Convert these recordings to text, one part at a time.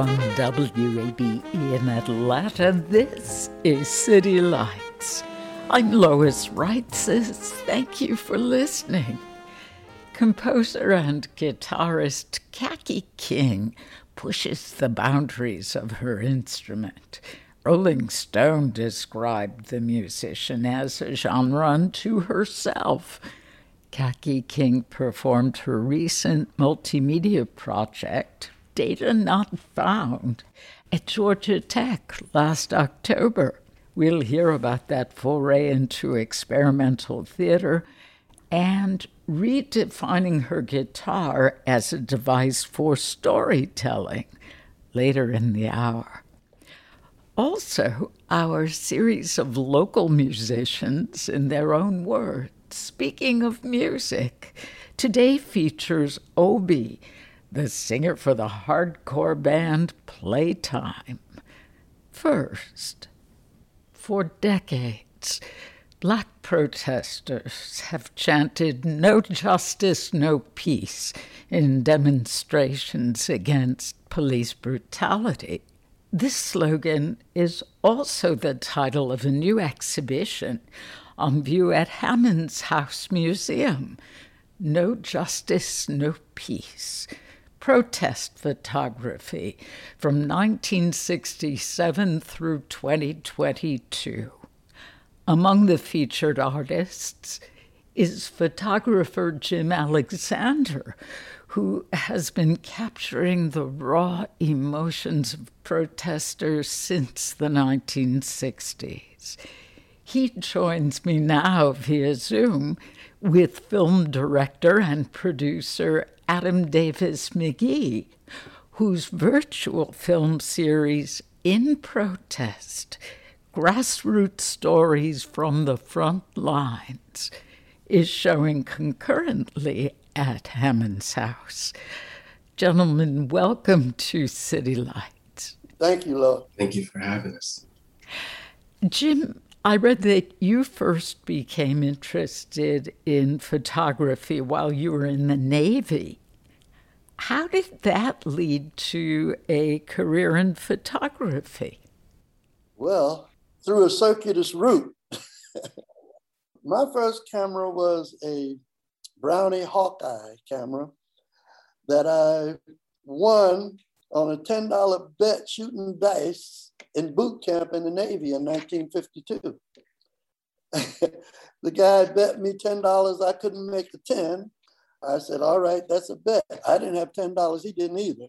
From WABE in Atlanta, this is City Lights. I'm Lois Reitzes. Thank you for listening. Composer and guitarist Kaki King pushes the boundaries of her instrument. Rolling Stone described the musician as a genre unto herself. Kaki King performed her recent multimedia project, data not found at Georgia Tech last October. We'll hear about that foray into experimental theater and redefining her guitar as a device for storytelling later in the hour. Also, our series of local musicians in their own words. Speaking of music, today features Obi the singer for the hardcore band Playtime. First, for decades, black protesters have chanted no justice, no peace in demonstrations against police brutality. This slogan is also the title of a new exhibition on view at Hammonds House Museum No Justice, No Peace protest photography from 1967 through 2022. Among the featured artists is photographer Jim Alexander, who has been capturing the raw emotions of protesters since the 1960s. He joins me now via Zoom with film director and producer Adam Davis McGee, whose virtual film series, In Protest Grassroots Stories from the Front Lines, is showing concurrently at Hammonds House. Gentlemen, welcome to City Lights. Thank you, Laura. Thank you for having us. Jim, I read that you first became interested in photography while you were in the Navy. How did that lead to a career in photography? Well, through a circuitous route. My first camera was a Brownie Hawkeye camera that I won on a $10 bet shooting dice in boot camp in the Navy in 1952. the guy bet me $10 I couldn't make the 10. I said, all right, that's a bet. I didn't have $10. He didn't either.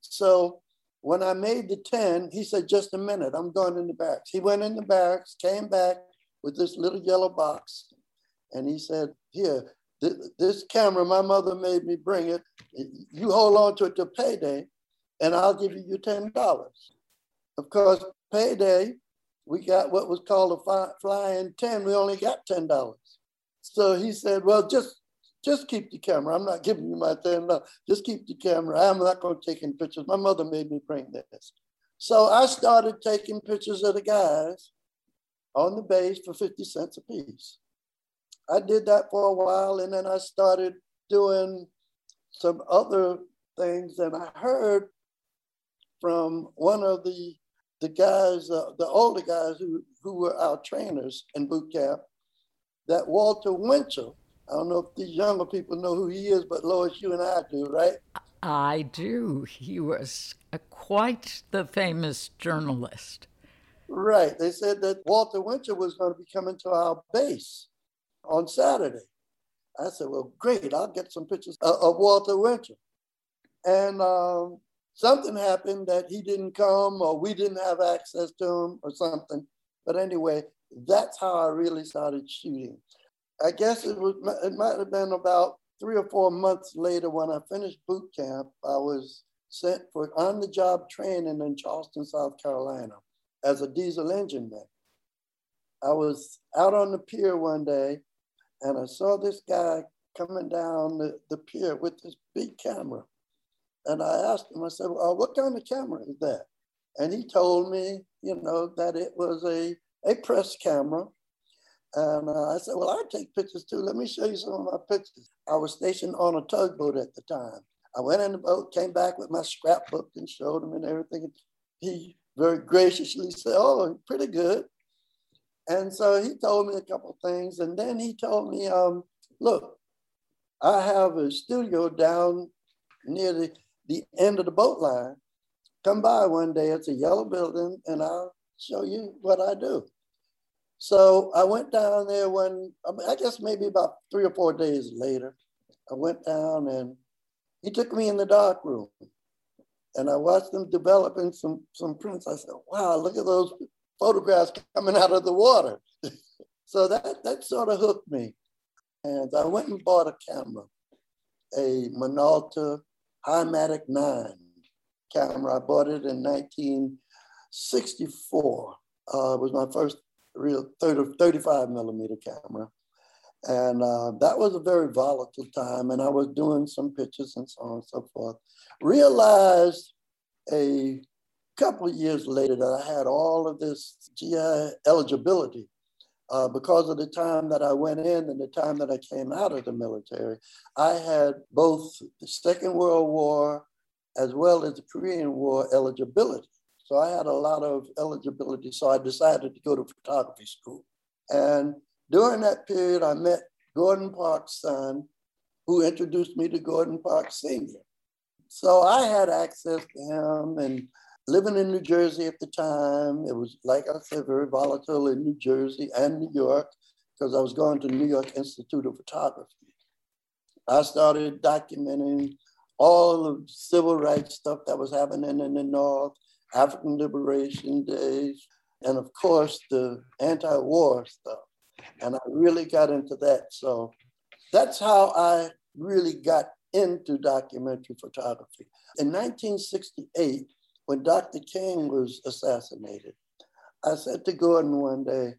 So when I made the 10, he said, just a minute, I'm going in the barracks. He went in the barracks, came back with this little yellow box. And he said, here, th- this camera, my mother made me bring it. You hold on to it till payday and I'll give you your $10. Of course, payday, we got what was called a flying 10. We only got $10. So he said, well, just just keep the camera. I'm not giving you my ten dollars. Just keep the camera. I'm not going to take any pictures. My mother made me bring this. So I started taking pictures of the guys on the base for 50 cents a piece. I did that for a while and then I started doing some other things and I heard from one of the the guys, uh, the older guys who, who were our trainers in boot camp, that Walter Winchell I don't know if these younger people know who he is, but Lois, you and I do, right? I do. He was a, quite the famous journalist. Right. They said that Walter Winchell was going to be coming to our base on Saturday. I said, well, great. I'll get some pictures of, of Walter Winchell. And um, something happened that he didn't come or we didn't have access to him or something. But anyway, that's how I really started shooting. I guess it was it might have been about three or four months later when I finished boot camp, I was sent for on-the-job training in Charleston, South Carolina as a diesel engine man. I was out on the pier one day and I saw this guy coming down the, the pier with this big camera. And I asked him, I said, well, what kind of camera is that? And he told me, you know, that it was a, a press camera. And uh, I said, well, I take pictures too. Let me show you some of my pictures. I was stationed on a tugboat at the time. I went in the boat, came back with my scrapbook and showed him and everything. He very graciously said, oh, pretty good. And so he told me a couple things. And then he told me, um, look, I have a studio down near the the end of the boat line. Come by one day, it's a yellow building, and I'll show you what I do. So I went down there when, I, guess maybe about three or four days later, I went down and he took me in the dark room and I watched them developing some, some prints. I said, wow, look at those photographs coming out of the water. so that, that sort of hooked me. And I went and bought a camera, a Minolta Hi-Matic 9 camera. I bought it in 1964. Uh, it was my first real 30, 35 millimeter camera. And uh, that was a very volatile time. And I was doing some pictures and so on and so forth. Realized a couple of years later that I had all of this GI eligibility uh, because of the time that I went in and the time that I came out of the military, I had both the Second World War as well as the Korean War eligibility. So I had a lot of eligibility. So I decided to go to photography school. And during that period, I met Gordon Parks' son, who introduced me to Gordon Parks Sr. So I had access to him and living in New Jersey at the time. It was, like I said, very volatile in New Jersey and New York because I was going to New York Institute of Photography. I started documenting all the civil rights stuff that was happening in the North, African Liberation Days, and of course the anti-war stuff. And I really got into that. So that's how I really got into documentary photography. In 1968, when Dr. King was assassinated, I said to Gordon one day,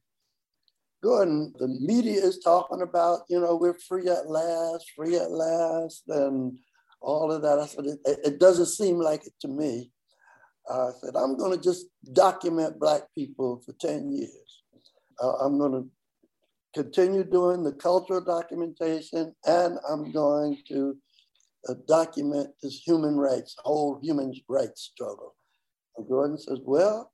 Gordon, the media is talking about, you know, we're free at last, free at last, and all of that. I said, it, it doesn't seem like it to me. I said, I'm going to just document Black people for 10 years. Uh, I'm going to continue doing the cultural documentation, and I'm going to uh, document this human rights, whole human rights struggle. Gordon says, Well,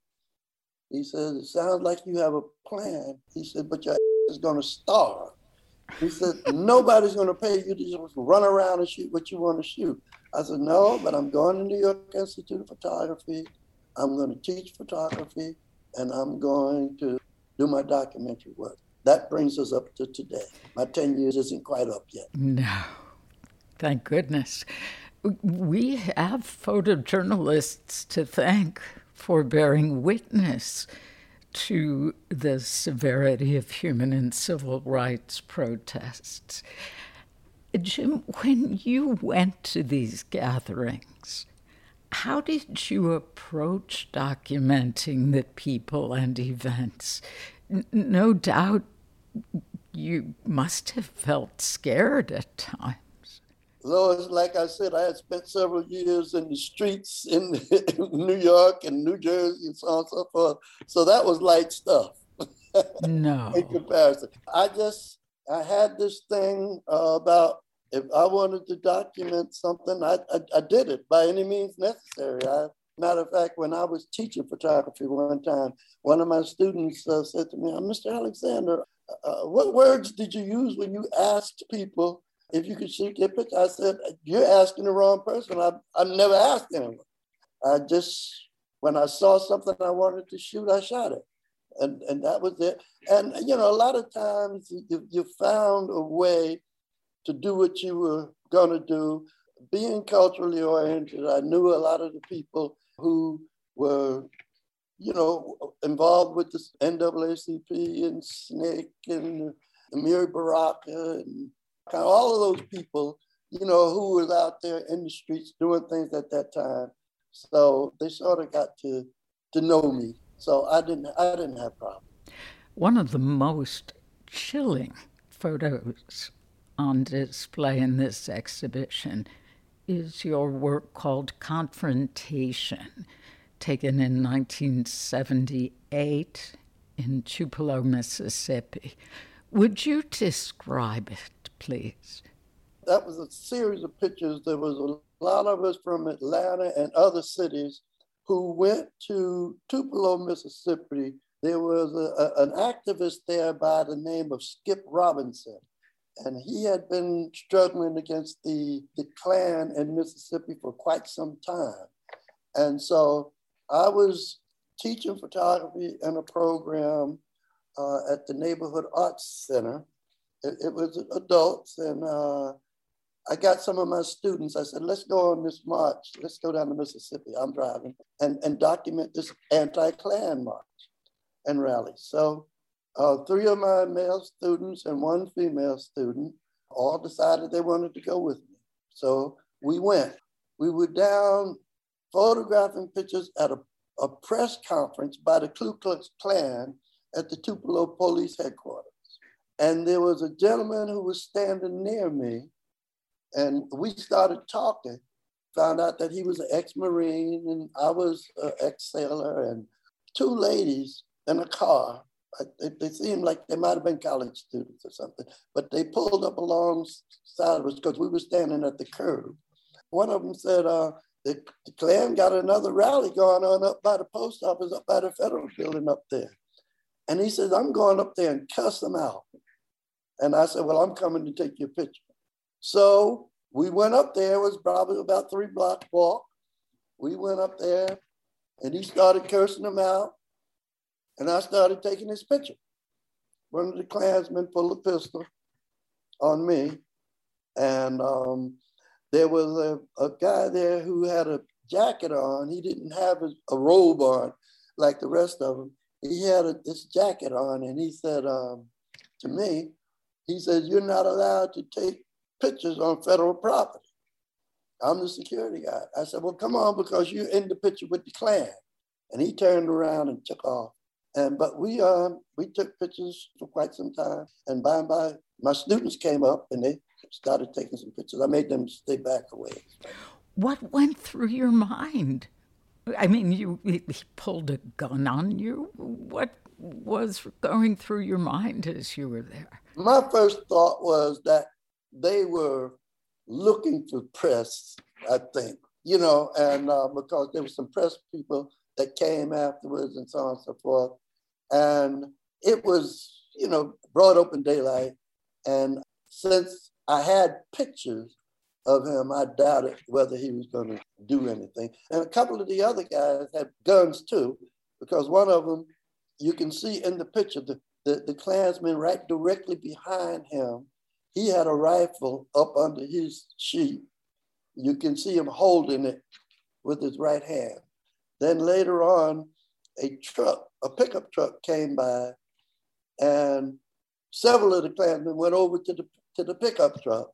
he says, It sounds like you have a plan. He said, But your is going to starve. He said, Nobody's going to pay you to just run around and shoot what you want to shoot. I said, No, but I'm going to New York Institute of Photography. I'm going to teach photography and I'm going to do my documentary work. That brings us up to today. My 10 years isn't quite up yet. No, thank goodness. We have photojournalists to thank for bearing witness to the severity of human and civil rights protests. Jim, when you went to these gatherings, how did you approach documenting the people and events? no doubt you must have felt scared at times. Lois, like I said, I had spent several years in the streets in New York and New Jersey and so on and so forth. So that was light stuff. No. in comparison. I just, I had this thing uh, about if I wanted to document something, I, I, I did it by any means necessary. I, matter of fact, when I was teaching photography one time, one of my students uh, said to me, Mr. Alexander, uh, what words did you use when you asked people if you could shoot their picture? I said, you're asking the wrong person. I, I never asked anyone. I just, when I saw something I wanted to shoot, I shot it. And, and that was it. And, you know, a lot of times you, you found a way to do what you were going to do. Being culturally oriented, I knew a lot of the people who were you know, involved with the NAACP and SNCC and Amiri Baraka and of all of those people, you know, who was out there in the streets doing things at that time. So they sort of got to to know me. So I didn't I didn't have problems. One of the most chilling photos on display in this exhibition is your work called Confrontation taken in 1978 in Tupelo, Mississippi. Would you describe it, please? That was a series of pictures. There was a lot of us from Atlanta and other cities who went to Tupelo, Mississippi. There was a, a, an activist there by the name of Skip Robinson, and he had been struggling against the, the Klan in Mississippi for quite some time. And so I was teaching photography in a program uh, at the Neighborhood Arts Center. It, it was adults, and uh, I got some of my students. I said, let's go on this march. Let's go down to Mississippi. I'm driving and, and document this anti Klan march and rally. So, uh, three of my male students and one female student all decided they wanted to go with me. So, we went. We were down photographing pictures at a, a press conference by the Ku Klux Klan at the Tupelo Police Headquarters. And there was a gentleman who was standing near me, and we started talking. Found out that he was an ex-Marine and I was an ex-sailor, and two ladies in a car. They, they seemed like they might have been college students or something, but they pulled up alongside of us because we were standing at the curb. One of them said, uh, the, the Klan got another rally going on up by the post office, up by the federal building up there. And he says, I'm going up there and cuss them out. And I said, Well, I'm coming to take your picture. So we went up there, it was probably about three block walk. We went up there and he started cursing them out. And I started taking his picture. One of the Klansmen pulled a pistol on me. And um, there was a, a guy there who had a jacket on. He didn't have a, a robe on like the rest of them. He had a, this jacket on, and he said um, to me, he says, You're not allowed to take pictures on federal property. I'm the security guy. I said, Well, come on, because you're in the picture with the Klan. And he turned around and took off. And but we um we took pictures for quite some time. And by and by, my students came up and they started taking some pictures. I made them stay back away. What went through your mind? I mean, you he pulled a gun on you. What was going through your mind as you were there? My first thought was that they were looking for press, I think, you know, and uh, because there were some press people that came afterwards and so on and so forth. And it was, you know, broad open daylight. And since I had pictures of him. I doubted whether he was going to do anything. And a couple of the other guys had guns too, because one of them, you can see in the picture, the, the, the Klansman right directly behind him, he had a rifle up under his sheet. You can see him holding it with his right hand. Then later on, a truck, a pickup truck came by, and several of the Klansmen went over to the to the pickup truck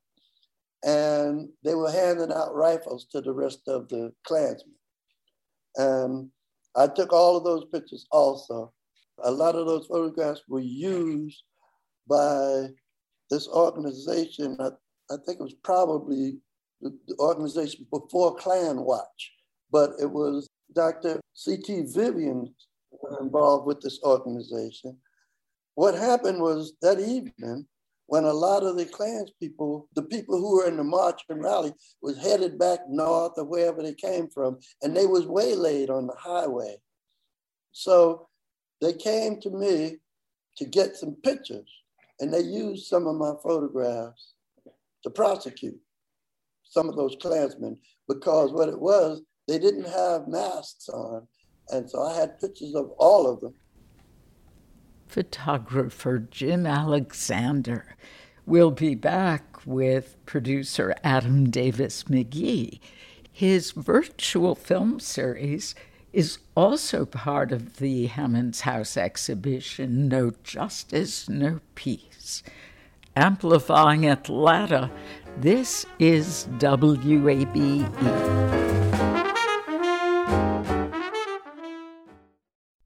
and they were handing out rifles to the rest of the Klansmen. And I took all of those pictures also. A lot of those photographs were used by this organization. I, I think it was probably the, the organization before Klan Watch, but it was Dr. C.T. Vivian involved with this organization. What happened was that evening, when a lot of the Klans people, the people who were in the march and rally, was headed back north or wherever they came from, and they was waylaid on the highway. So they came to me to get some pictures. and they used some of my photographs to prosecute some of those Klansmen because what it was, they didn't have masks on. And so I had pictures of all of them. Photographer Jim Alexander We'll be back with producer Adam Davis McGee. His virtual film series is also part of the Hammonds House exhibition, No Justice, No Peace. Amplifying Atlanta, this is WABE.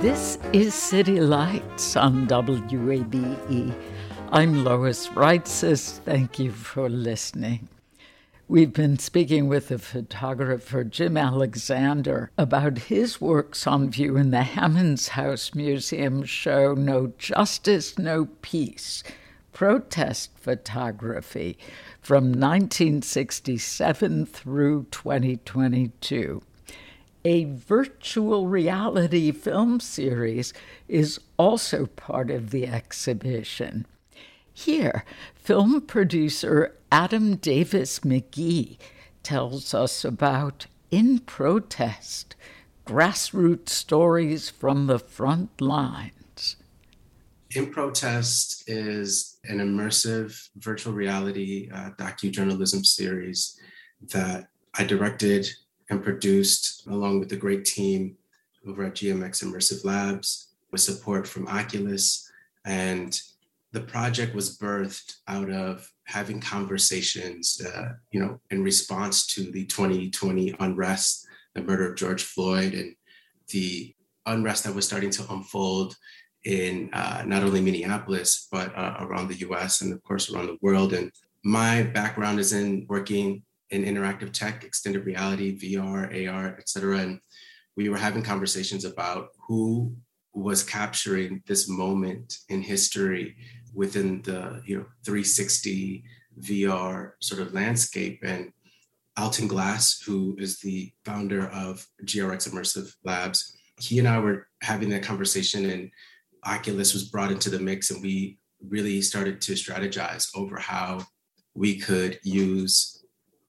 This is City Lights on WABE. I'm Lois Reitzes. Thank you for listening. We've been speaking with the photographer Jim Alexander about his works on view in the Hammonds House Museum show No Justice, No Peace Protest Photography from 1967 through 2022 a virtual reality film series is also part of the exhibition. Here, film producer Adam Davis McGee tells us about In Protest grassroots stories from the front lines. In Protest is an immersive virtual reality uh, docujournalism series that I directed and produced along with a great team over at GRX Immersive Labs with support from Oculus. And the project was birthed out of having conversations, uh, you know, in response to the 2020 unrest, the murder of George Floyd, and the unrest that was starting to unfold in uh, not only Minneapolis, but uh, around the US and, of course, around the world. And my background is in working in interactive tech, extended reality, VR, AR, et cetera. And we were having conversations about who was capturing this moment in history within the you know 360 VR sort of landscape. And Alton Glass, who is the founder of GRX Immersive Labs, he and I were having that conversation, and Oculus was brought into the mix, and we really started to strategize over how we could use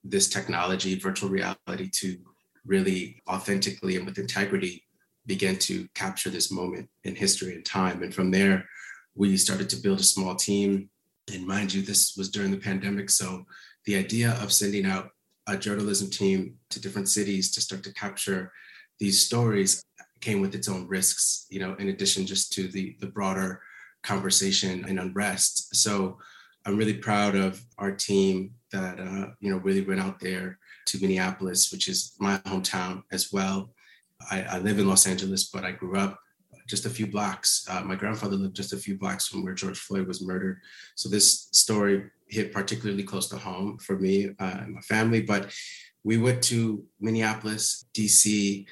this technology, virtual reality, to really authentically and with integrity begin to capture this moment in history and time. And from there, we started to build a small team. And mind you, this was during the pandemic. So the idea of sending out a journalism team to different cities to start to capture these stories came with its own risks, you know, in addition just to the, the broader conversation and unrest. So I'm really proud of our team that uh, you know really went out there to Minneapolis, which is my hometown as well. I, I live in Los Angeles, but I grew up just a few blocks. Uh, my grandfather lived just a few blocks from where George Floyd was murdered. So this story hit particularly close to home for me uh, and my family. But we went to Minneapolis, DC,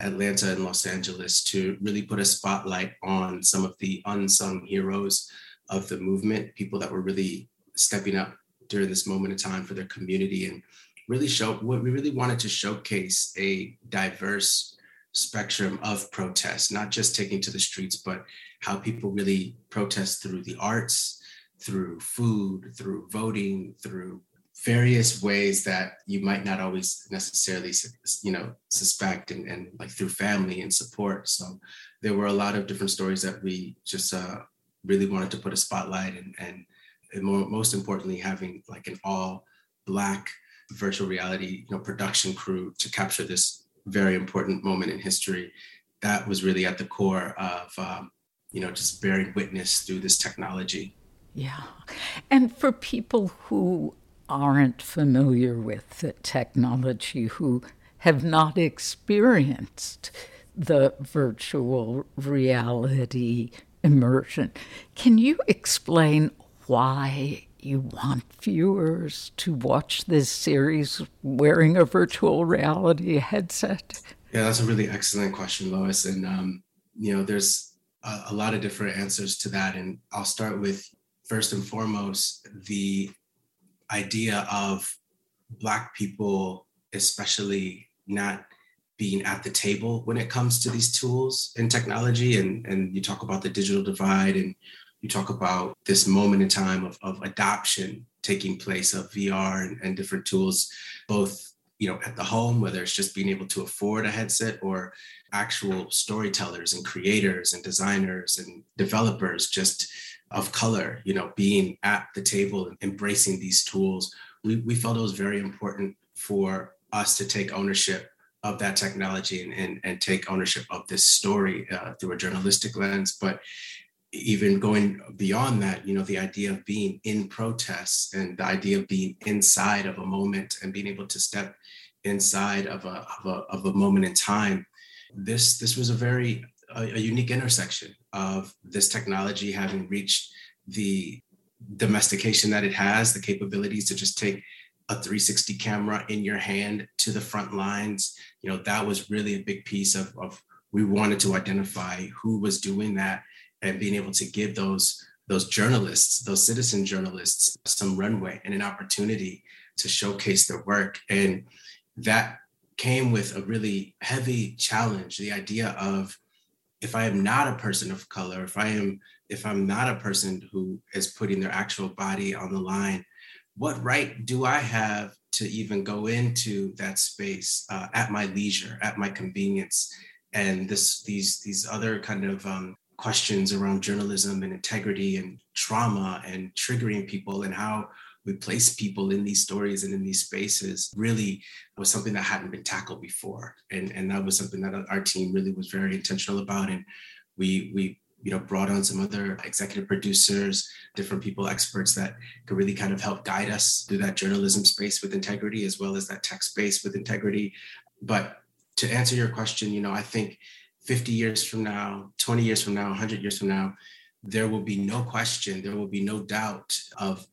Atlanta, and Los Angeles to really put a spotlight on some of the unsung heroes of the movement, people that were really stepping up during this moment of time for their community and really show what we really wanted to showcase a diverse spectrum of protests, not just taking to the streets, but how people really protest through the arts, through food, through voting, through various ways that you might not always necessarily you know suspect and, and like through family and support. So there were a lot of different stories that we just uh, really wanted to put a spotlight and, and, and more, most importantly, having like an all black virtual reality, you know, production crew to capture this very important moment in history. That was really at the core of, um, you know, just bearing witness through this technology. Yeah. And for people who aren't familiar with the technology, who have not experienced the virtual reality immersion, can you explain why you want viewers to watch this series wearing a virtual reality headset? Yeah, that's a really excellent question, Lois. And, um, you know, there's a, a lot of different answers to that. And I'll start with first and foremost the idea of Black people, especially not being at the table when it comes to these tools and technology. And, and you talk about the digital divide and you talk about this moment in time of, of adoption taking place of VR and, and different tools, both you know at the home, whether it's just being able to afford a headset or actual storytellers and creators and designers and developers just of color, you know, being at the table and embracing these tools. We, we felt it was very important for us to take ownership of that technology and, and, and take ownership of this story uh, through a journalistic lens. But even going beyond that, you know, the idea of being in protests and the idea of being inside of a moment and being able to step inside of a, of a, of a moment in time, this, this was a very a, a unique intersection of this technology having reached the domestication that it has, the capabilities to just take a 360 camera in your hand to the front lines. You know, that was really a big piece of, of we wanted to identify who was doing that and being able to give those those journalists, those citizen journalists, some runway and an opportunity to showcase their work. And that came with a really heavy challenge the idea of if I am not a person of color, if I am if I'm not a person who is putting their actual body on the line, what right do I have to even go into that space uh, at my leisure, at my convenience? And this these these other kind of um, questions around journalism and integrity and trauma and triggering people and how we place people in these stories and in these spaces really was something that hadn't been tackled before. And, and that was something that our team really was very intentional about. And we, we you know, brought on some other executive producers, different people, experts that could really kind of help guide us through that journalism space with integrity, as well as that tech space with integrity. But to answer your question, you know, I think 50 years from now, 20 years from now, 100 years from now, there will be no question, there will be no doubt of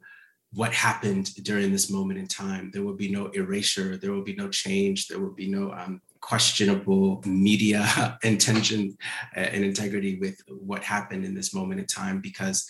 what happened during this moment in time. There will be no erasure, there will be no change, there will be no um, questionable media intention uh, and integrity with what happened in this moment in time because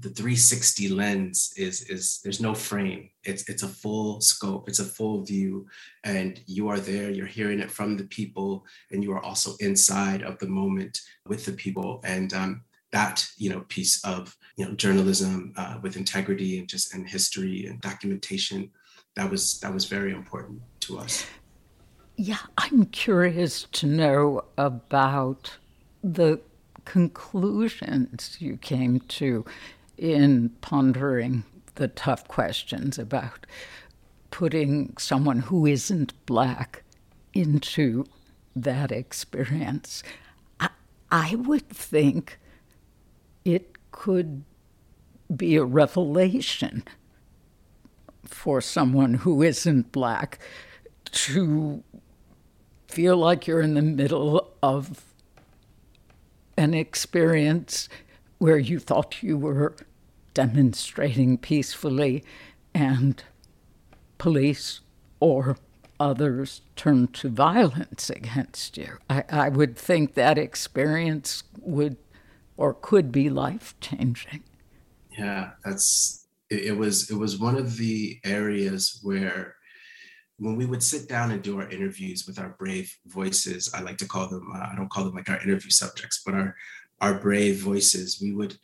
the 360 lens is is there's no frame. It's it's a full scope. It's a full view. And you are there. You're hearing it from the people and you are also inside of the moment with the people. And um, that you know piece of you know journalism uh, with integrity and just and history and documentation that was that was very important to us yeah i'm curious to know about the conclusions you came to in pondering the tough questions about putting someone who isn't black into that experience. I, I would think it could be a revelation for someone who isn't black to feel like you're in the middle of an experience where you thought you were demonstrating peacefully and police or others turn to violence against you. I, I would think that experience would or could be life changing. Yeah, that's it, it was it was one of the areas where when we would sit down and do our interviews with our brave voices, I like to call them, uh, I don't call them like our interview subjects, but our, our brave voices, we would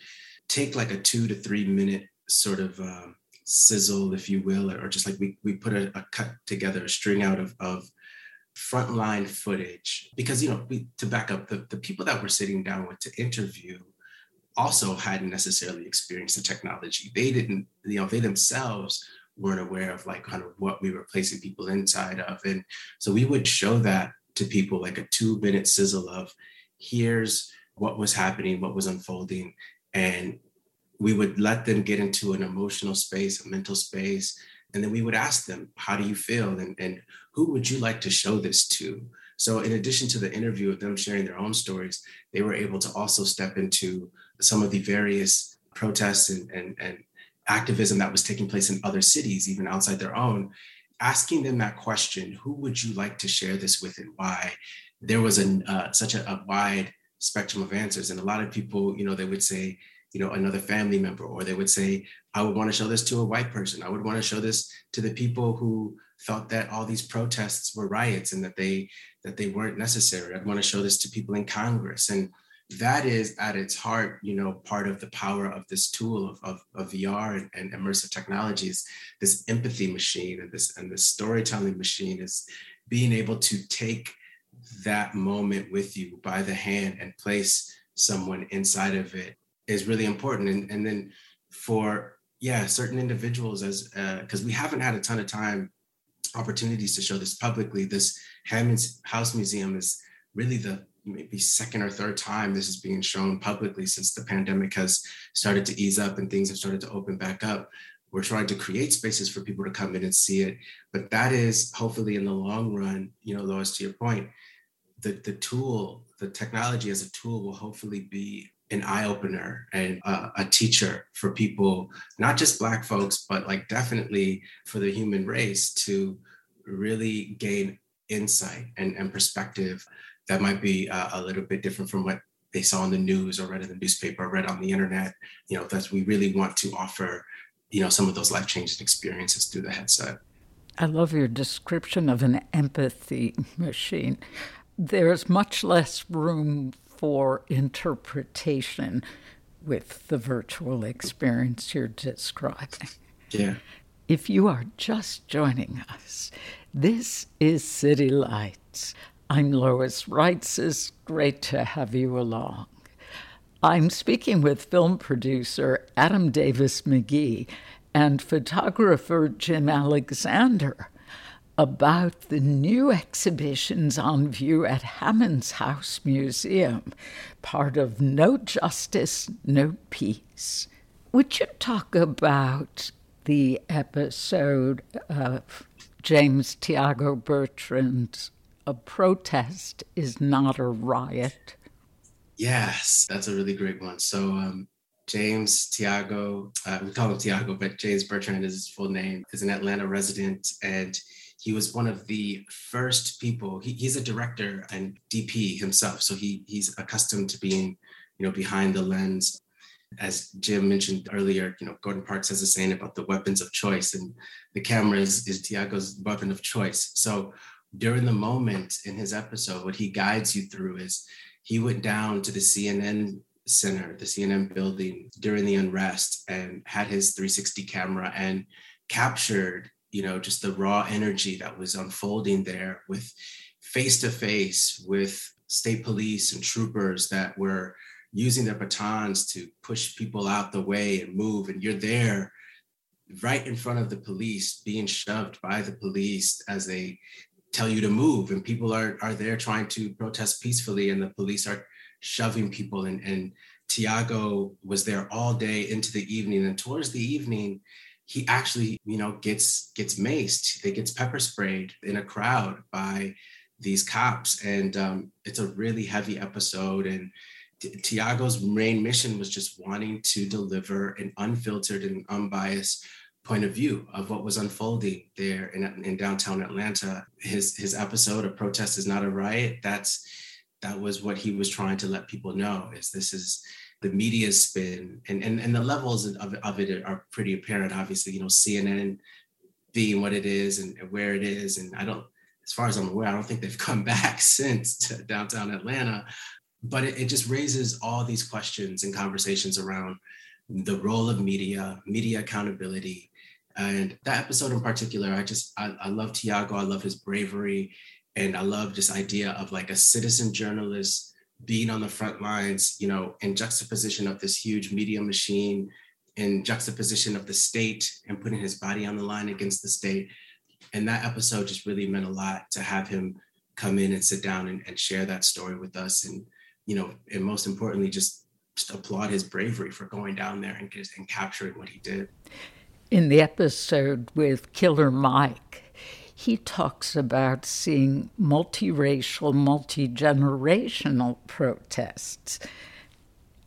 take like a two to three minute sort of um, sizzle, if you will, or just like we, we put a, a, cut together, a string out of, of frontline footage. Because, you know, we, to back up, the, the people that we're sitting down with to interview also hadn't necessarily experienced the technology. They didn't, you know, they themselves weren't aware of like kind of what we were placing people inside of. And so we would show that to people like a two minute sizzle of here's what was happening, what was unfolding. And we would let them get into an emotional space, a mental space. And then we would ask them, how do you feel? And, and who would you like to show this to? So, in addition to the interview of them sharing their own stories, they were able to also step into some of the various protests and, and, and activism that was taking place in other cities, even outside their own, asking them that question who would you like to share this with and why? There was a, uh, such a, a wide spectrum of answers. And a lot of people, you know, they would say, you know, another family member, or they would say, I would want to show this to a white person. I would want to show this to the people who felt that all these protests were riots and that they that they weren't necessary. I'd want to show this to people in Congress. And that is at its heart, you know, part of the power of this tool of, of, of VR and, and, immersive technologies, this empathy machine and this and this storytelling machine is being able to take that moment with you by the hand and place someone inside of it is really important. And, and then for yeah, certain individuals as because uh, we haven't had a ton of time opportunities to show this publicly. This Hammonds House Museum is really the maybe second or third time this is being shown publicly since the pandemic has started to ease up and things have started to open back up. We're trying to create spaces for people to come in and see it. But that is hopefully in the long run, you know, Lois, to your point, the, the tool, the technology as a tool will hopefully be an eye opener and a, a, teacher for people, not just Black folks, but like definitely for the human race to really gain insight and, and perspective that might be uh, a little bit different from what they saw in the news or read in the newspaper or read on the internet. You know, that we really want to offer, you know, some of those life changing experiences through the headset. I love your description of an empathy machine. There's much less room for interpretation with the virtual experience you're describing. Yeah. If you are just joining us, this is City Lights. I'm Lois Reitzes. It's great to have you along. I'm speaking with film producer Adam Davis McGee and photographer Jim Alexander about the new exhibitions on view at Hammonds House Museum, part of No Justice, No Peace. Would you talk about the episode of James Tiago Bertrand's A Protest is Not a Riot? Yes, that's a really great one. So, um, James Tiago, uh, we call him Tiago, but James Bertrand is his full name, is an Atlanta resident and he was one of the first people. He, he's a director and DP himself, so he he's accustomed to being, you know, behind the lens. As Jim mentioned earlier, you know, Gordon Parks has a saying about the weapons of choice, and the camera is, is Tiago's weapon of choice. So during the moment in his episode, what he guides you through is he went down to the CNN center, the CNN building during the unrest, and had his 360 camera and captured you know, just the raw energy that was unfolding there with face to face with state police and troopers that were using their batons to push people out the way and move. And you're there right in front of the police being shoved by the police as they tell you to move and people are are there trying to protest peacefully and the police are shoving people and and Tiago was there all day into the evening and towards the evening he actually, you know, gets gets maced. They gets pepper sprayed in a crowd by these cops, and um, it's a really heavy episode. And Tiago's main mission was just wanting to deliver an unfiltered and unbiased point of view of what was unfolding there in, in downtown Atlanta. His his episode, "A Protest Is Not a Riot," that's that was what he was trying to let people know. Is this is the media spin and, and, and the levels of, of it are pretty apparent. Obviously, you know, CNN being what it is and where it is. And I don't, as far as I'm aware, I don't think they've come back since to downtown Atlanta. But it, it just raises all these questions and conversations around the role of media, media accountability. And that episode in particular, I just, I, I love Tiago. I love his bravery. And I love this idea of like a citizen journalist being on the front lines, you know, in juxtaposition of this huge media machine in juxtaposition of the state and putting his body on the line against the state. And that episode just really meant a lot to have him come in and sit down and, and share that story with us. And, you know, and most importantly, just, just applaud his bravery for going down there and, and capturing what he did. In the episode with Killer Mike, he talks about seeing multiracial, multi generational protests.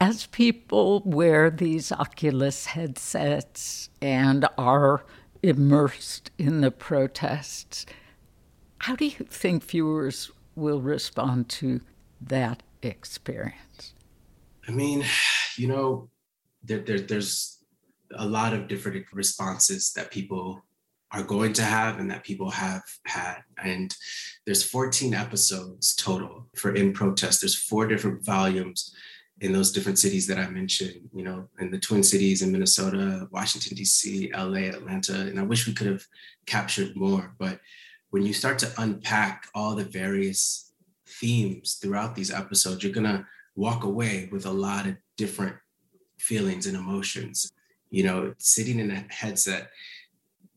As people wear these Oculus headsets and are immersed in the protests, how do you think viewers will respond to that experience? I mean, you know, there, there, there's a lot of different responses that people are going to have and that people have had. And there's 14 episodes total for In Protest. There's four different volumes in those different cities that I mentioned, you know, in the Twin Cities in Minnesota, Washington, D.C., LA, Atlanta. And I wish we could have captured more. But when you start to unpack all the various themes throughout these episodes, you're going to walk away with a lot of different feelings and emotions. You know, sitting in a headset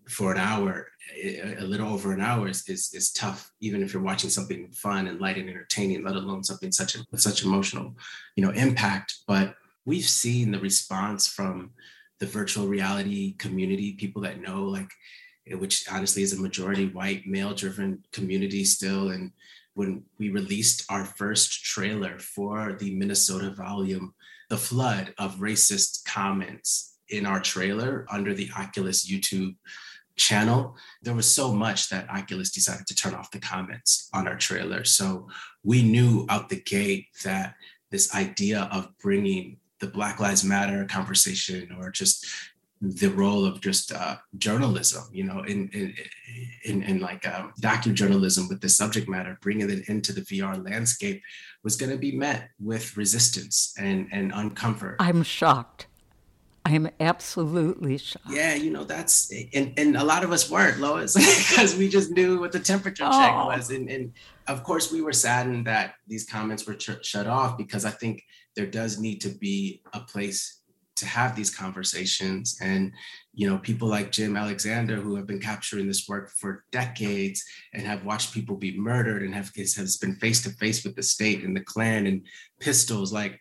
for an hour, a little over an hour is, is, is tough, even if you're watching something fun and light and entertaining, let alone something such a, with such emotional, you know, impact. But we've seen the response from the virtual reality community, people that know, like, eh, which honestly is a majority white male driven community still. And when we released our first trailer for the Minnesota volume, the flood of racist comments in our trailer under the Oculus YouTube channel, there was so much that Oculus decided to turn off the comments on our trailer. So we knew out the gate that this idea of bringing the Black Lives Matter conversation or just the role of just uh, journalism, you know, in in in, in like um, docujournalism with the subject matter, bringing it into the VR landscape was going to be met with resistance and and uncomfort. I'm shocked. I am absolutely shocked. Yeah, you know, that's and, and a lot of us weren't, Lois, because we just knew what the temperature oh. check was. And, and of course, we were saddened that these comments were ch- shut off because I think there does need to be a place to have these conversations. And, you know, people like Jim Alexander, who have been capturing this work for decades and have watched people be murdered and have has been face to face with the state and the Klan and pistols, like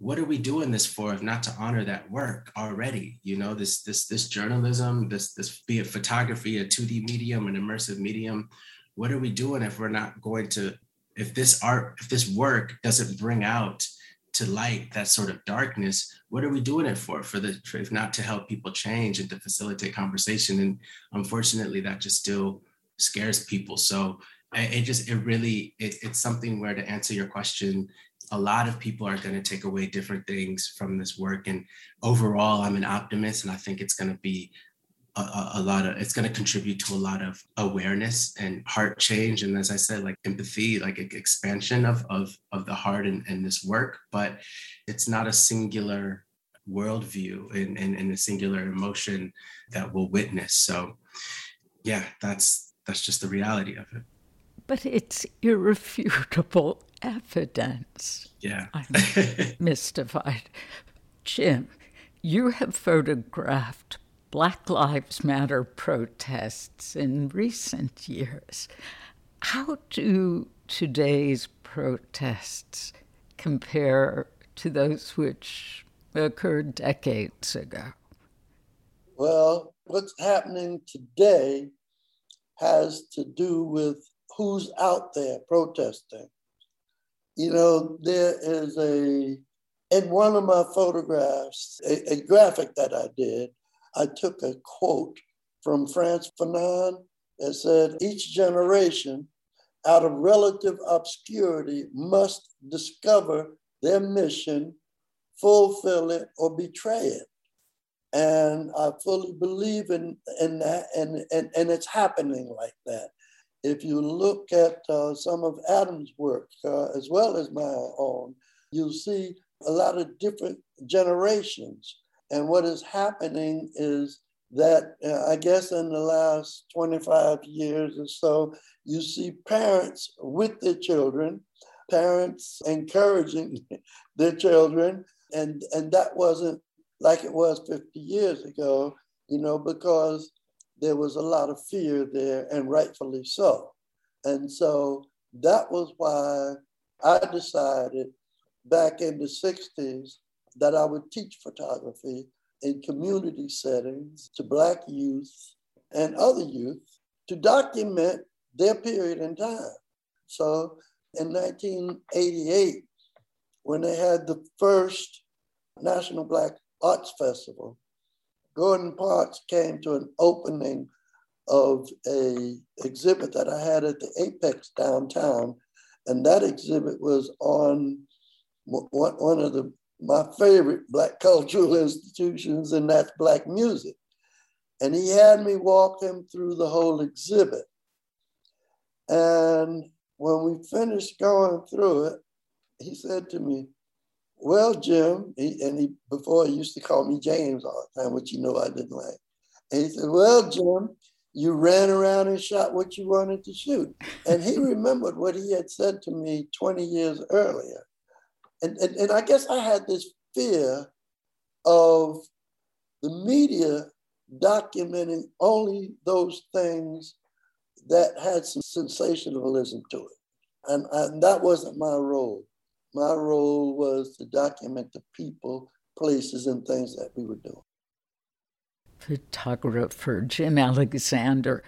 what are we doing this for if not to honor that work already? You know this this this journalism this this be it photography a 2d medium an immersive medium what are we doing if we're not going to if this art if this work doesn't bring out to light that sort of darkness what are we doing it for for the if not to help people change and to facilitate conversation? And unfortunately that just still scares people. So it just it really it, it's something where to answer your question a lot of people are going to take away different things from this work. And overall, I'm an optimist, and I think it's going to be a, a, a, lot of it's going to contribute to a lot of awareness and heart change and as i said like empathy like expansion of of, of the heart and, in this work but it's not a singular worldview and, and, and a singular emotion that we'll witness so yeah that's that's just the reality of it but it's irrefutable evidence. Yeah. I'm mystified. Jim, you have photographed Black Lives Matter protests in recent years. How do today's protests compare to those which occurred decades ago? Well, what's happening today has to do with who's out there protesting. You know, there is a, in one of my photographs, a, a graphic that I did, I took a quote from Frantz Fanon that said, each generation out of relative obscurity must discover their mission, fulfill it, or betray it. And I fully believe in, in that, and, and, and it's happening like that if you look at uh, some of Adam's work, uh, as well as my own, you'll see a lot of different generations. And what is happening is that uh, I guess in the last 25 years or so, you see parents with their children, parents encouraging their children, and, and that wasn't like it was 50 years ago, you know, because there was a lot of fear there, and rightfully so. And so that was why I decided back in the 60s that I would teach photography in community settings to Black youth and other youth to document their period in time. So in 1988, when they had the first National Black Arts Festival, Gordon Parks came to an opening of a exhibit that I had at the Apex downtown, and that exhibit was on one of the my favorite black cultural institutions, and that's black music. And he had me walk him through the whole exhibit. And when we finished going through it, he said to me, well, Jim, he, and he before he used to call me James all the time, which you know I didn't like. And he said, Well, Jim, you ran around and shot what you wanted to shoot. And he remembered what he had said to me 20 years earlier. And, and, and I guess I had this fear of the media documenting only those things that had some sensationalism to it. And, and that wasn't my role. My role was to document the people, places, and things that we were doing. Photographer Jim Alexander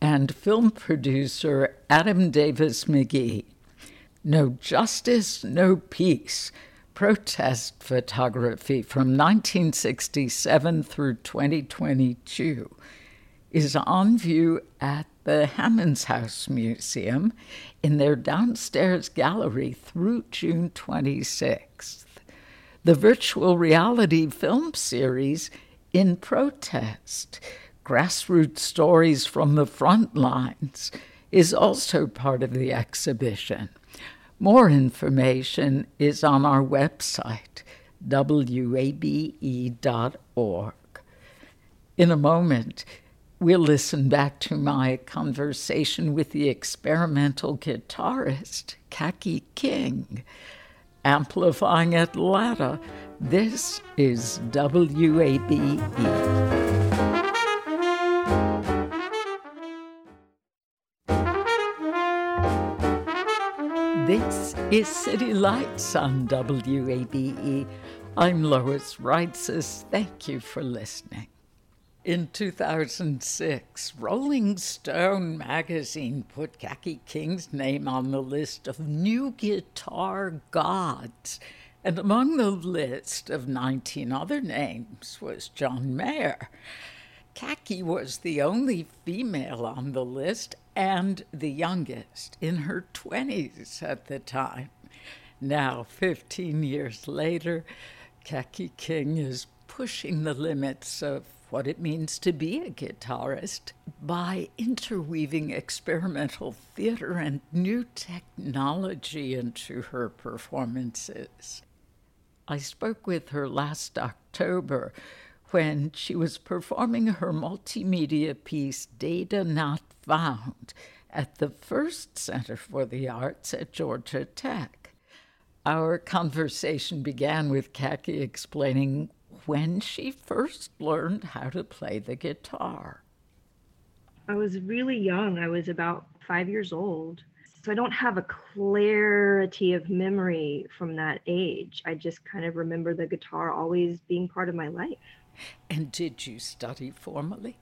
and film producer Adam Davis McGee. No justice, no peace. Protest photography from 1967 through 2022 is on view at the Hammonds House Museum in their downstairs gallery through June 26th. The virtual reality film series In Protest Grassroots Stories from the Front Lines is also part of the exhibition. More information is on our website, wabe.org. In a moment, We'll listen back to my conversation with the experimental guitarist, Kaki King. Amplifying Atlanta, this is WABE. This is City Lights on WABE. I'm Lois Reitzes. Thank you for listening. In 2006, Rolling Stone magazine put Kaki King's name on the list of new guitar gods. And among the list of 19 other names was John Mayer. Kaki was the only female on the list and the youngest, in her 20s at the time. Now, 15 years later, Kaki King is pushing the limits of what it means to be a guitarist by interweaving experimental theater and new technology into her performances. I spoke with her last October when she was performing her multimedia piece Data Not Found at the Ferst Center for the Arts at Georgia Tech. Our conversation began with Kaki explaining when she first learned how to play the guitar. I was really young. I was about five years old. So I don't have a clarity of memory from that age. I just kind of remember the guitar always being part of my life. And did you study formally?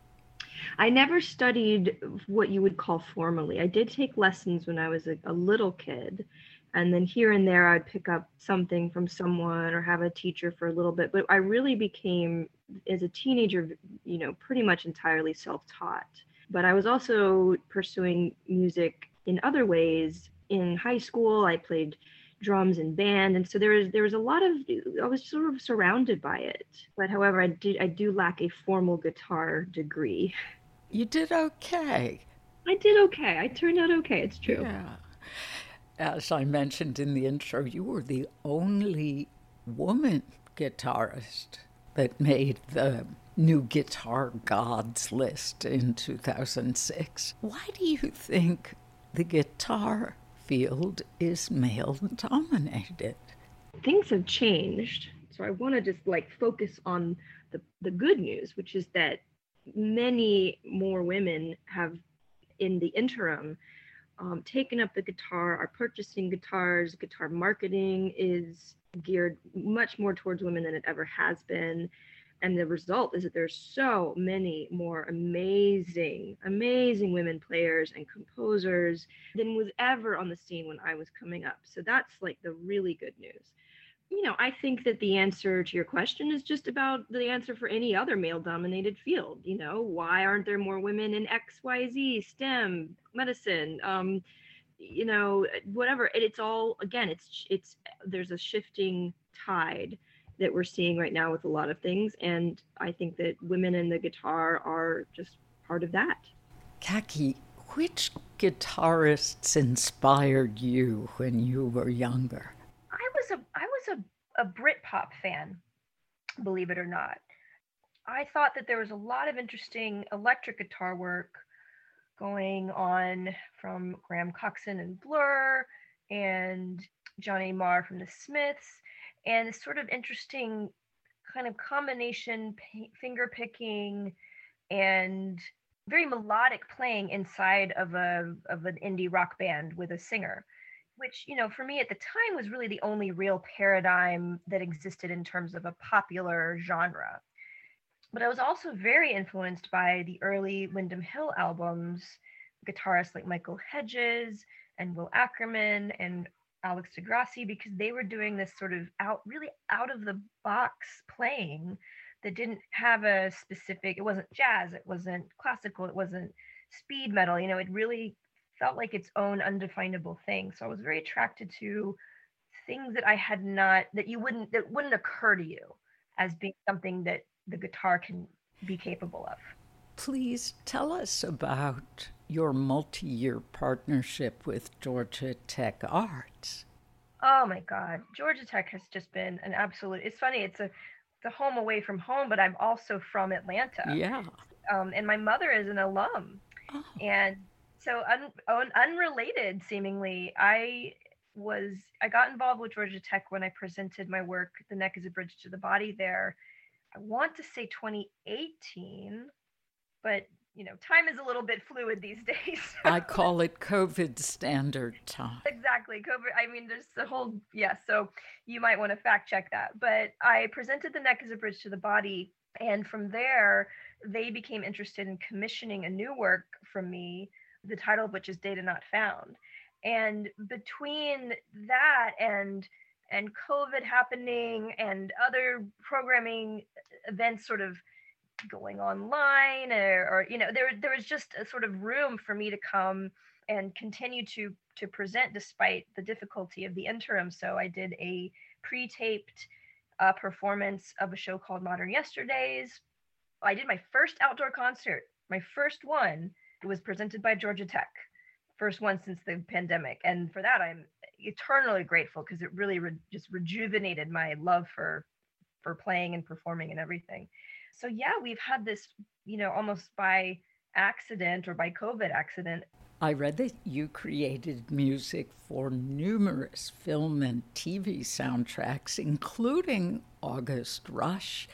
I never studied what you would call formally. I did take lessons when I was a, a little kid and then here and there i'd pick up something from someone or have a teacher for a little bit but i really became as a teenager you know pretty much entirely self-taught. But i was also pursuing music in other ways. In high school i played drums and band and so there was there was a lot of i was sort of surrounded by it. But however i did i do lack a formal guitar degree. You did okay. I did okay. I turned out okay. It's true. Yeah as I mentioned in the intro, you were the only woman guitarist that made the new guitar gods list in 2006. Why do you think the guitar field is male dominated? Things have changed So I want to just like focus on the, the good news, which is that many more women have in the interim um, taken up the guitar, are purchasing guitars. Guitar marketing is geared much more towards women than it ever has been. And the result is that there's so many more amazing, amazing women players and composers than was ever on the scene when I was coming up. So that's like the really good news you know, I think that the answer to your question is just about the answer for any other male dominated field. You know, why aren't there more women in XYZ, STEM, medicine, um, you know, whatever. it's all, again, it's, it's, there's a shifting tide that we're seeing right now with a lot of things. And I think that women in the guitar are just part of that. Kaki, which guitarists inspired you when you were younger? A Britpop fan, believe it or not. I thought that there was a lot of interesting electric guitar work going on from Graham Coxon and Blur and Johnny Marr from the Smiths, and this sort of interesting kind of combination p- finger picking and very melodic playing inside of a of an indie rock band with a singer which you know for me at the time was really the only real paradigm that existed in terms of a popular genre. But i was also very influenced by the early windham hill albums guitarists like michael hedges and will ackerman and alex de grassi because they were doing this sort of out really out of the box playing that didn't have a specific it wasn't jazz it wasn't classical it wasn't speed metal you know it really felt like its own undefinable thing. So I was very attracted to things that I had not that you wouldn't that wouldn't occur to you as being something that the guitar can be capable of. Please tell us about your multi-year partnership with Georgia Tech Arts. Oh my God, Georgia Tech has just been an absolute. It's funny. It's a the home away from home, but I'm also from Atlanta. Yeah. Um, and my mother is an alum, oh. and so un, un, unrelated seemingly i was i got involved with georgia tech when i presented my work the neck is a bridge to the body there. I want to say 2018 but you know time is a little bit fluid these days. I call it covid standard time. Exactly covid i mean there's the whole yes yeah, so you might want to fact check that. But i presented the neck as a bridge to the body and from there they became interested in commissioning a new work from me the title of which is Data Not Found. And between that and and COVID happening and other programming events sort of going online or, or you know there there was just a sort of room for me to come and continue to to present despite the difficulty of the interim so i did a pre-taped uh, performance of a show called modern yesterdays i did my first outdoor concert my first one it was presented by Georgia Tech, first one since the pandemic. And for that, I'm eternally grateful because it really re- just rejuvenated my love for for playing and performing and everything. So yeah, we've had this, you know, almost by accident or by COVID accident. I read that you created music for numerous film and TV soundtracks, including August Rush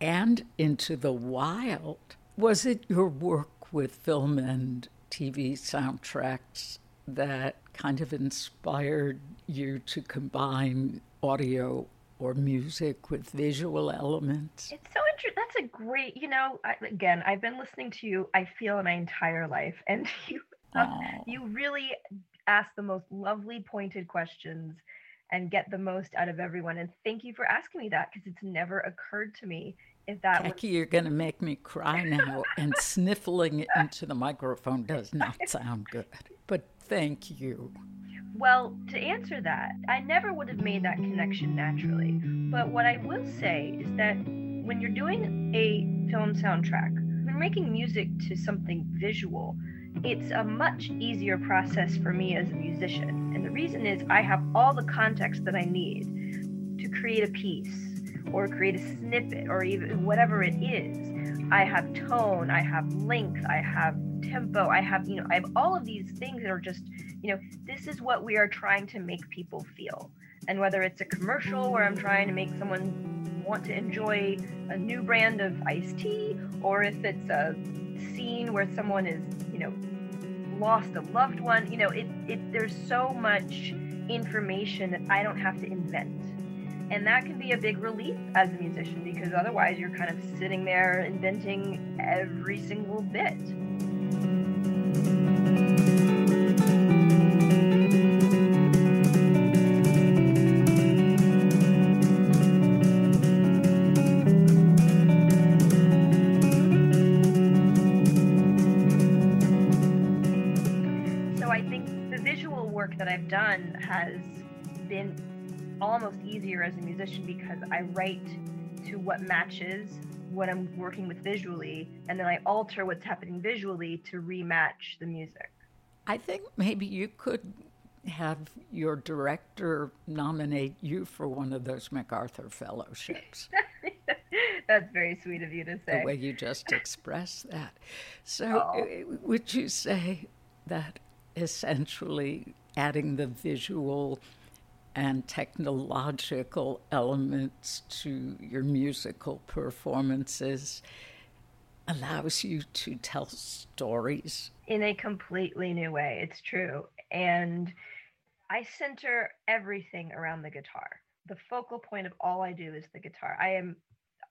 and Into the Wild. Was it your work with film and TV soundtracks that kind of inspired you to combine audio or music with visual elements? It's so interesting. That's a great, you know, I, again, I've been listening to you, I feel, my entire life. And you, um, you really ask the most lovely, pointed questions and get the most out of everyone. And thank you for asking me that because it's never occurred to me if that Kaki, was... you're going to make me cry now, and sniffling into the microphone does not sound good. But thank you. Well, to answer that, I never would have made that connection naturally. But what I will say is that when you're doing a film soundtrack, when making music to something visual, it's a much easier process for me as a musician. And the reason is I have all the context that I need to create a piece or create a snippet or even whatever it is. I have tone, I have length, I have tempo, I have, you know, I have all of these things that are just you know, this is what we are trying to make people feel. And whether it's a commercial where I'm trying to make someone want to enjoy a new brand of iced tea, or if it's a scene where someone is, you know, lost a loved one, you know, it, it there's so much information that I don't have to invent. And that can be a big relief as a musician because otherwise you're kind of sitting there inventing every single bit. So I think the visual work that I've done has been almost easier as a musician because I write to what matches what I'm working with visually, and then I alter what's happening visually to rematch the music. I think maybe you could have your director nominate you for one of those MacArthur fellowships. That's very sweet of you to say. The way you just expressed that. So, Oh. would you say that essentially adding the visual and technological elements to your musical performances allows you to tell stories? in a completely new way. It's true. And I center everything around the guitar. The focal point of all I do is the guitar. I am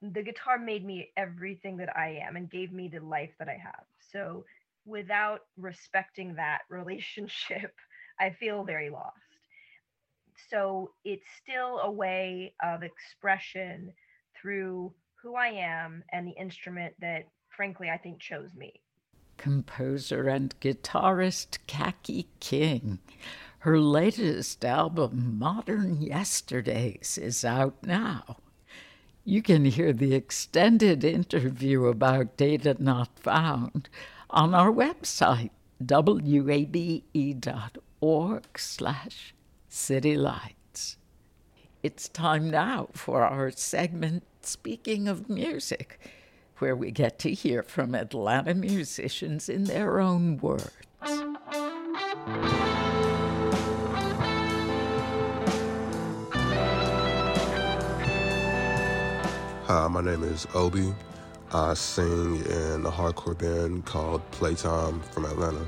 the guitar made me everything that I am and gave me the life that I have. So without respecting that relationship, I feel very lost. So it's still a way of expression through who I am and the instrument that frankly I think chose me. composer and guitarist Kaki King. Her latest album, Modern Yesterdays, is out now. You can hear the extended interview about Data Not Found on our website, wabe.org slash citylights. It's time now for our segment, Speaking of Music, where we get to hear from Atlanta musicians in their own words. Hi, my name is Obi. I sing in a hardcore band called Playtime from Atlanta.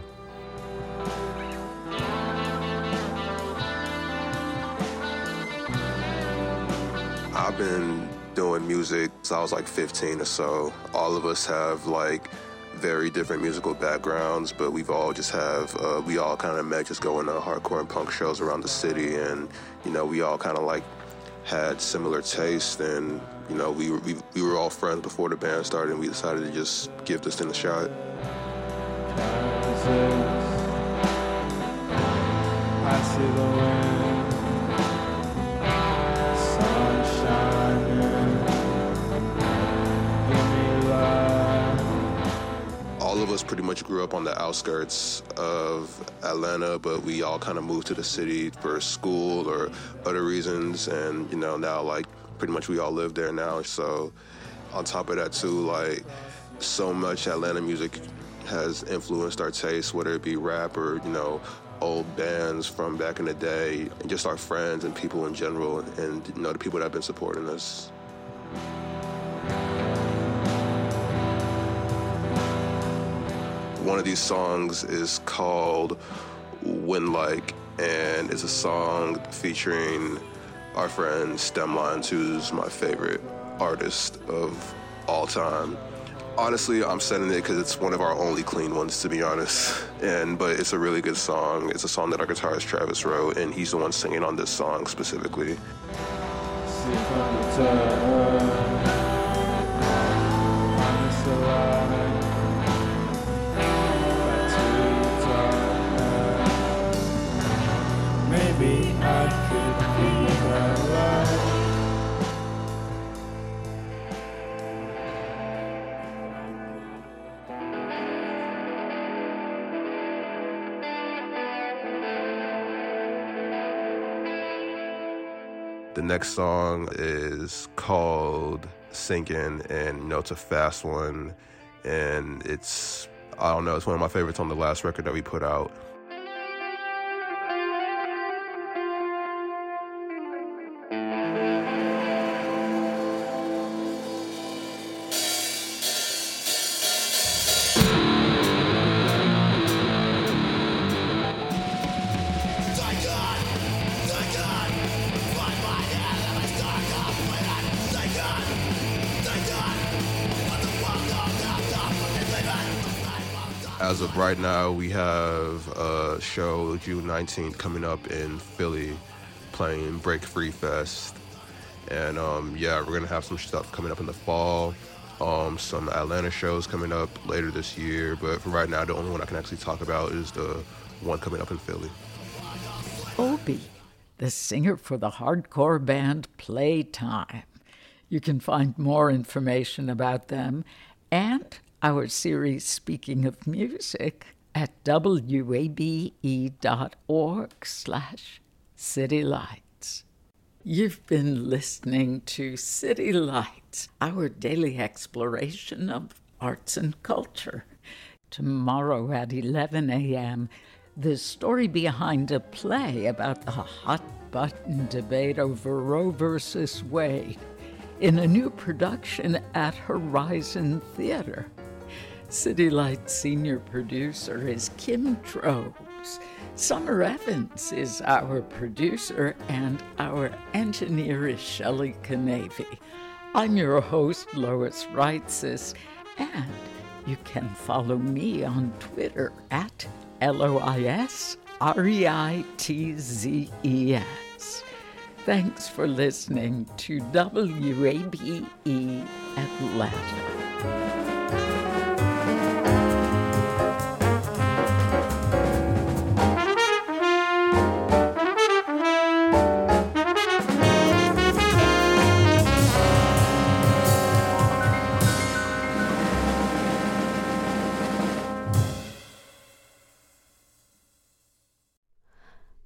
I've been doing music since I was like 15 or so. All of us have like very different musical backgrounds, but we've all just have uh, we all kind of met just going to hardcore and punk shows around the city, and you know we all kind of like had similar tastes, and you know we were, we we were all friends before the band started, and we decided to just give this thing a shot. I see the wind, us pretty much grew up on the outskirts of Atlanta, but we all kind of moved to the city for school or other reasons. And, you know, now, like, pretty much we all live there now. So, on top of that, too, like, so much Atlanta music has influenced our taste, whether it be rap or, you know, old bands from back in the day, and just our friends and people in general, and, you know, the people that have been supporting us. One of these songs is called When Like, and it's a song featuring our friend Stemlines, who's my favorite artist of all time. Honestly, I'm sending it because it's one of our only clean ones, to be honest. And but it's a really good song. It's a song that our guitarist Travis wrote, and he's the one singing on this song specifically. The next song is called Sinking, and you know it's a fast one, and it's I don't know, it's one of my favorites on the last record that we put out. Right now, we have a show June 19th coming up in Philly, playing Break Free Fest, and um, yeah, we're gonna have some stuff coming up in the fall. Um, some Atlanta shows coming up later this year, but for right now, the only one I can actually talk about is the one coming up in Philly. Obi, the singer for the hardcore band Playtime. You can find more information about them and our series Speaking of Music at wabe.org slash citylights. You've been listening to City Lights, our daily exploration of arts and culture. Tomorrow at 11 a.m., the story behind a play about the hot button debate over Roe versus Wade in a new production at Horizon Theater. City Light senior producer is Kim Drobes. Summer Evans is our producer, and our engineer is Shelley Canavy. I'm your host, Lois Reitzes, and you can follow me on Twitter at L O I S R E I T Z E S. Thanks for listening to WABE Atlanta.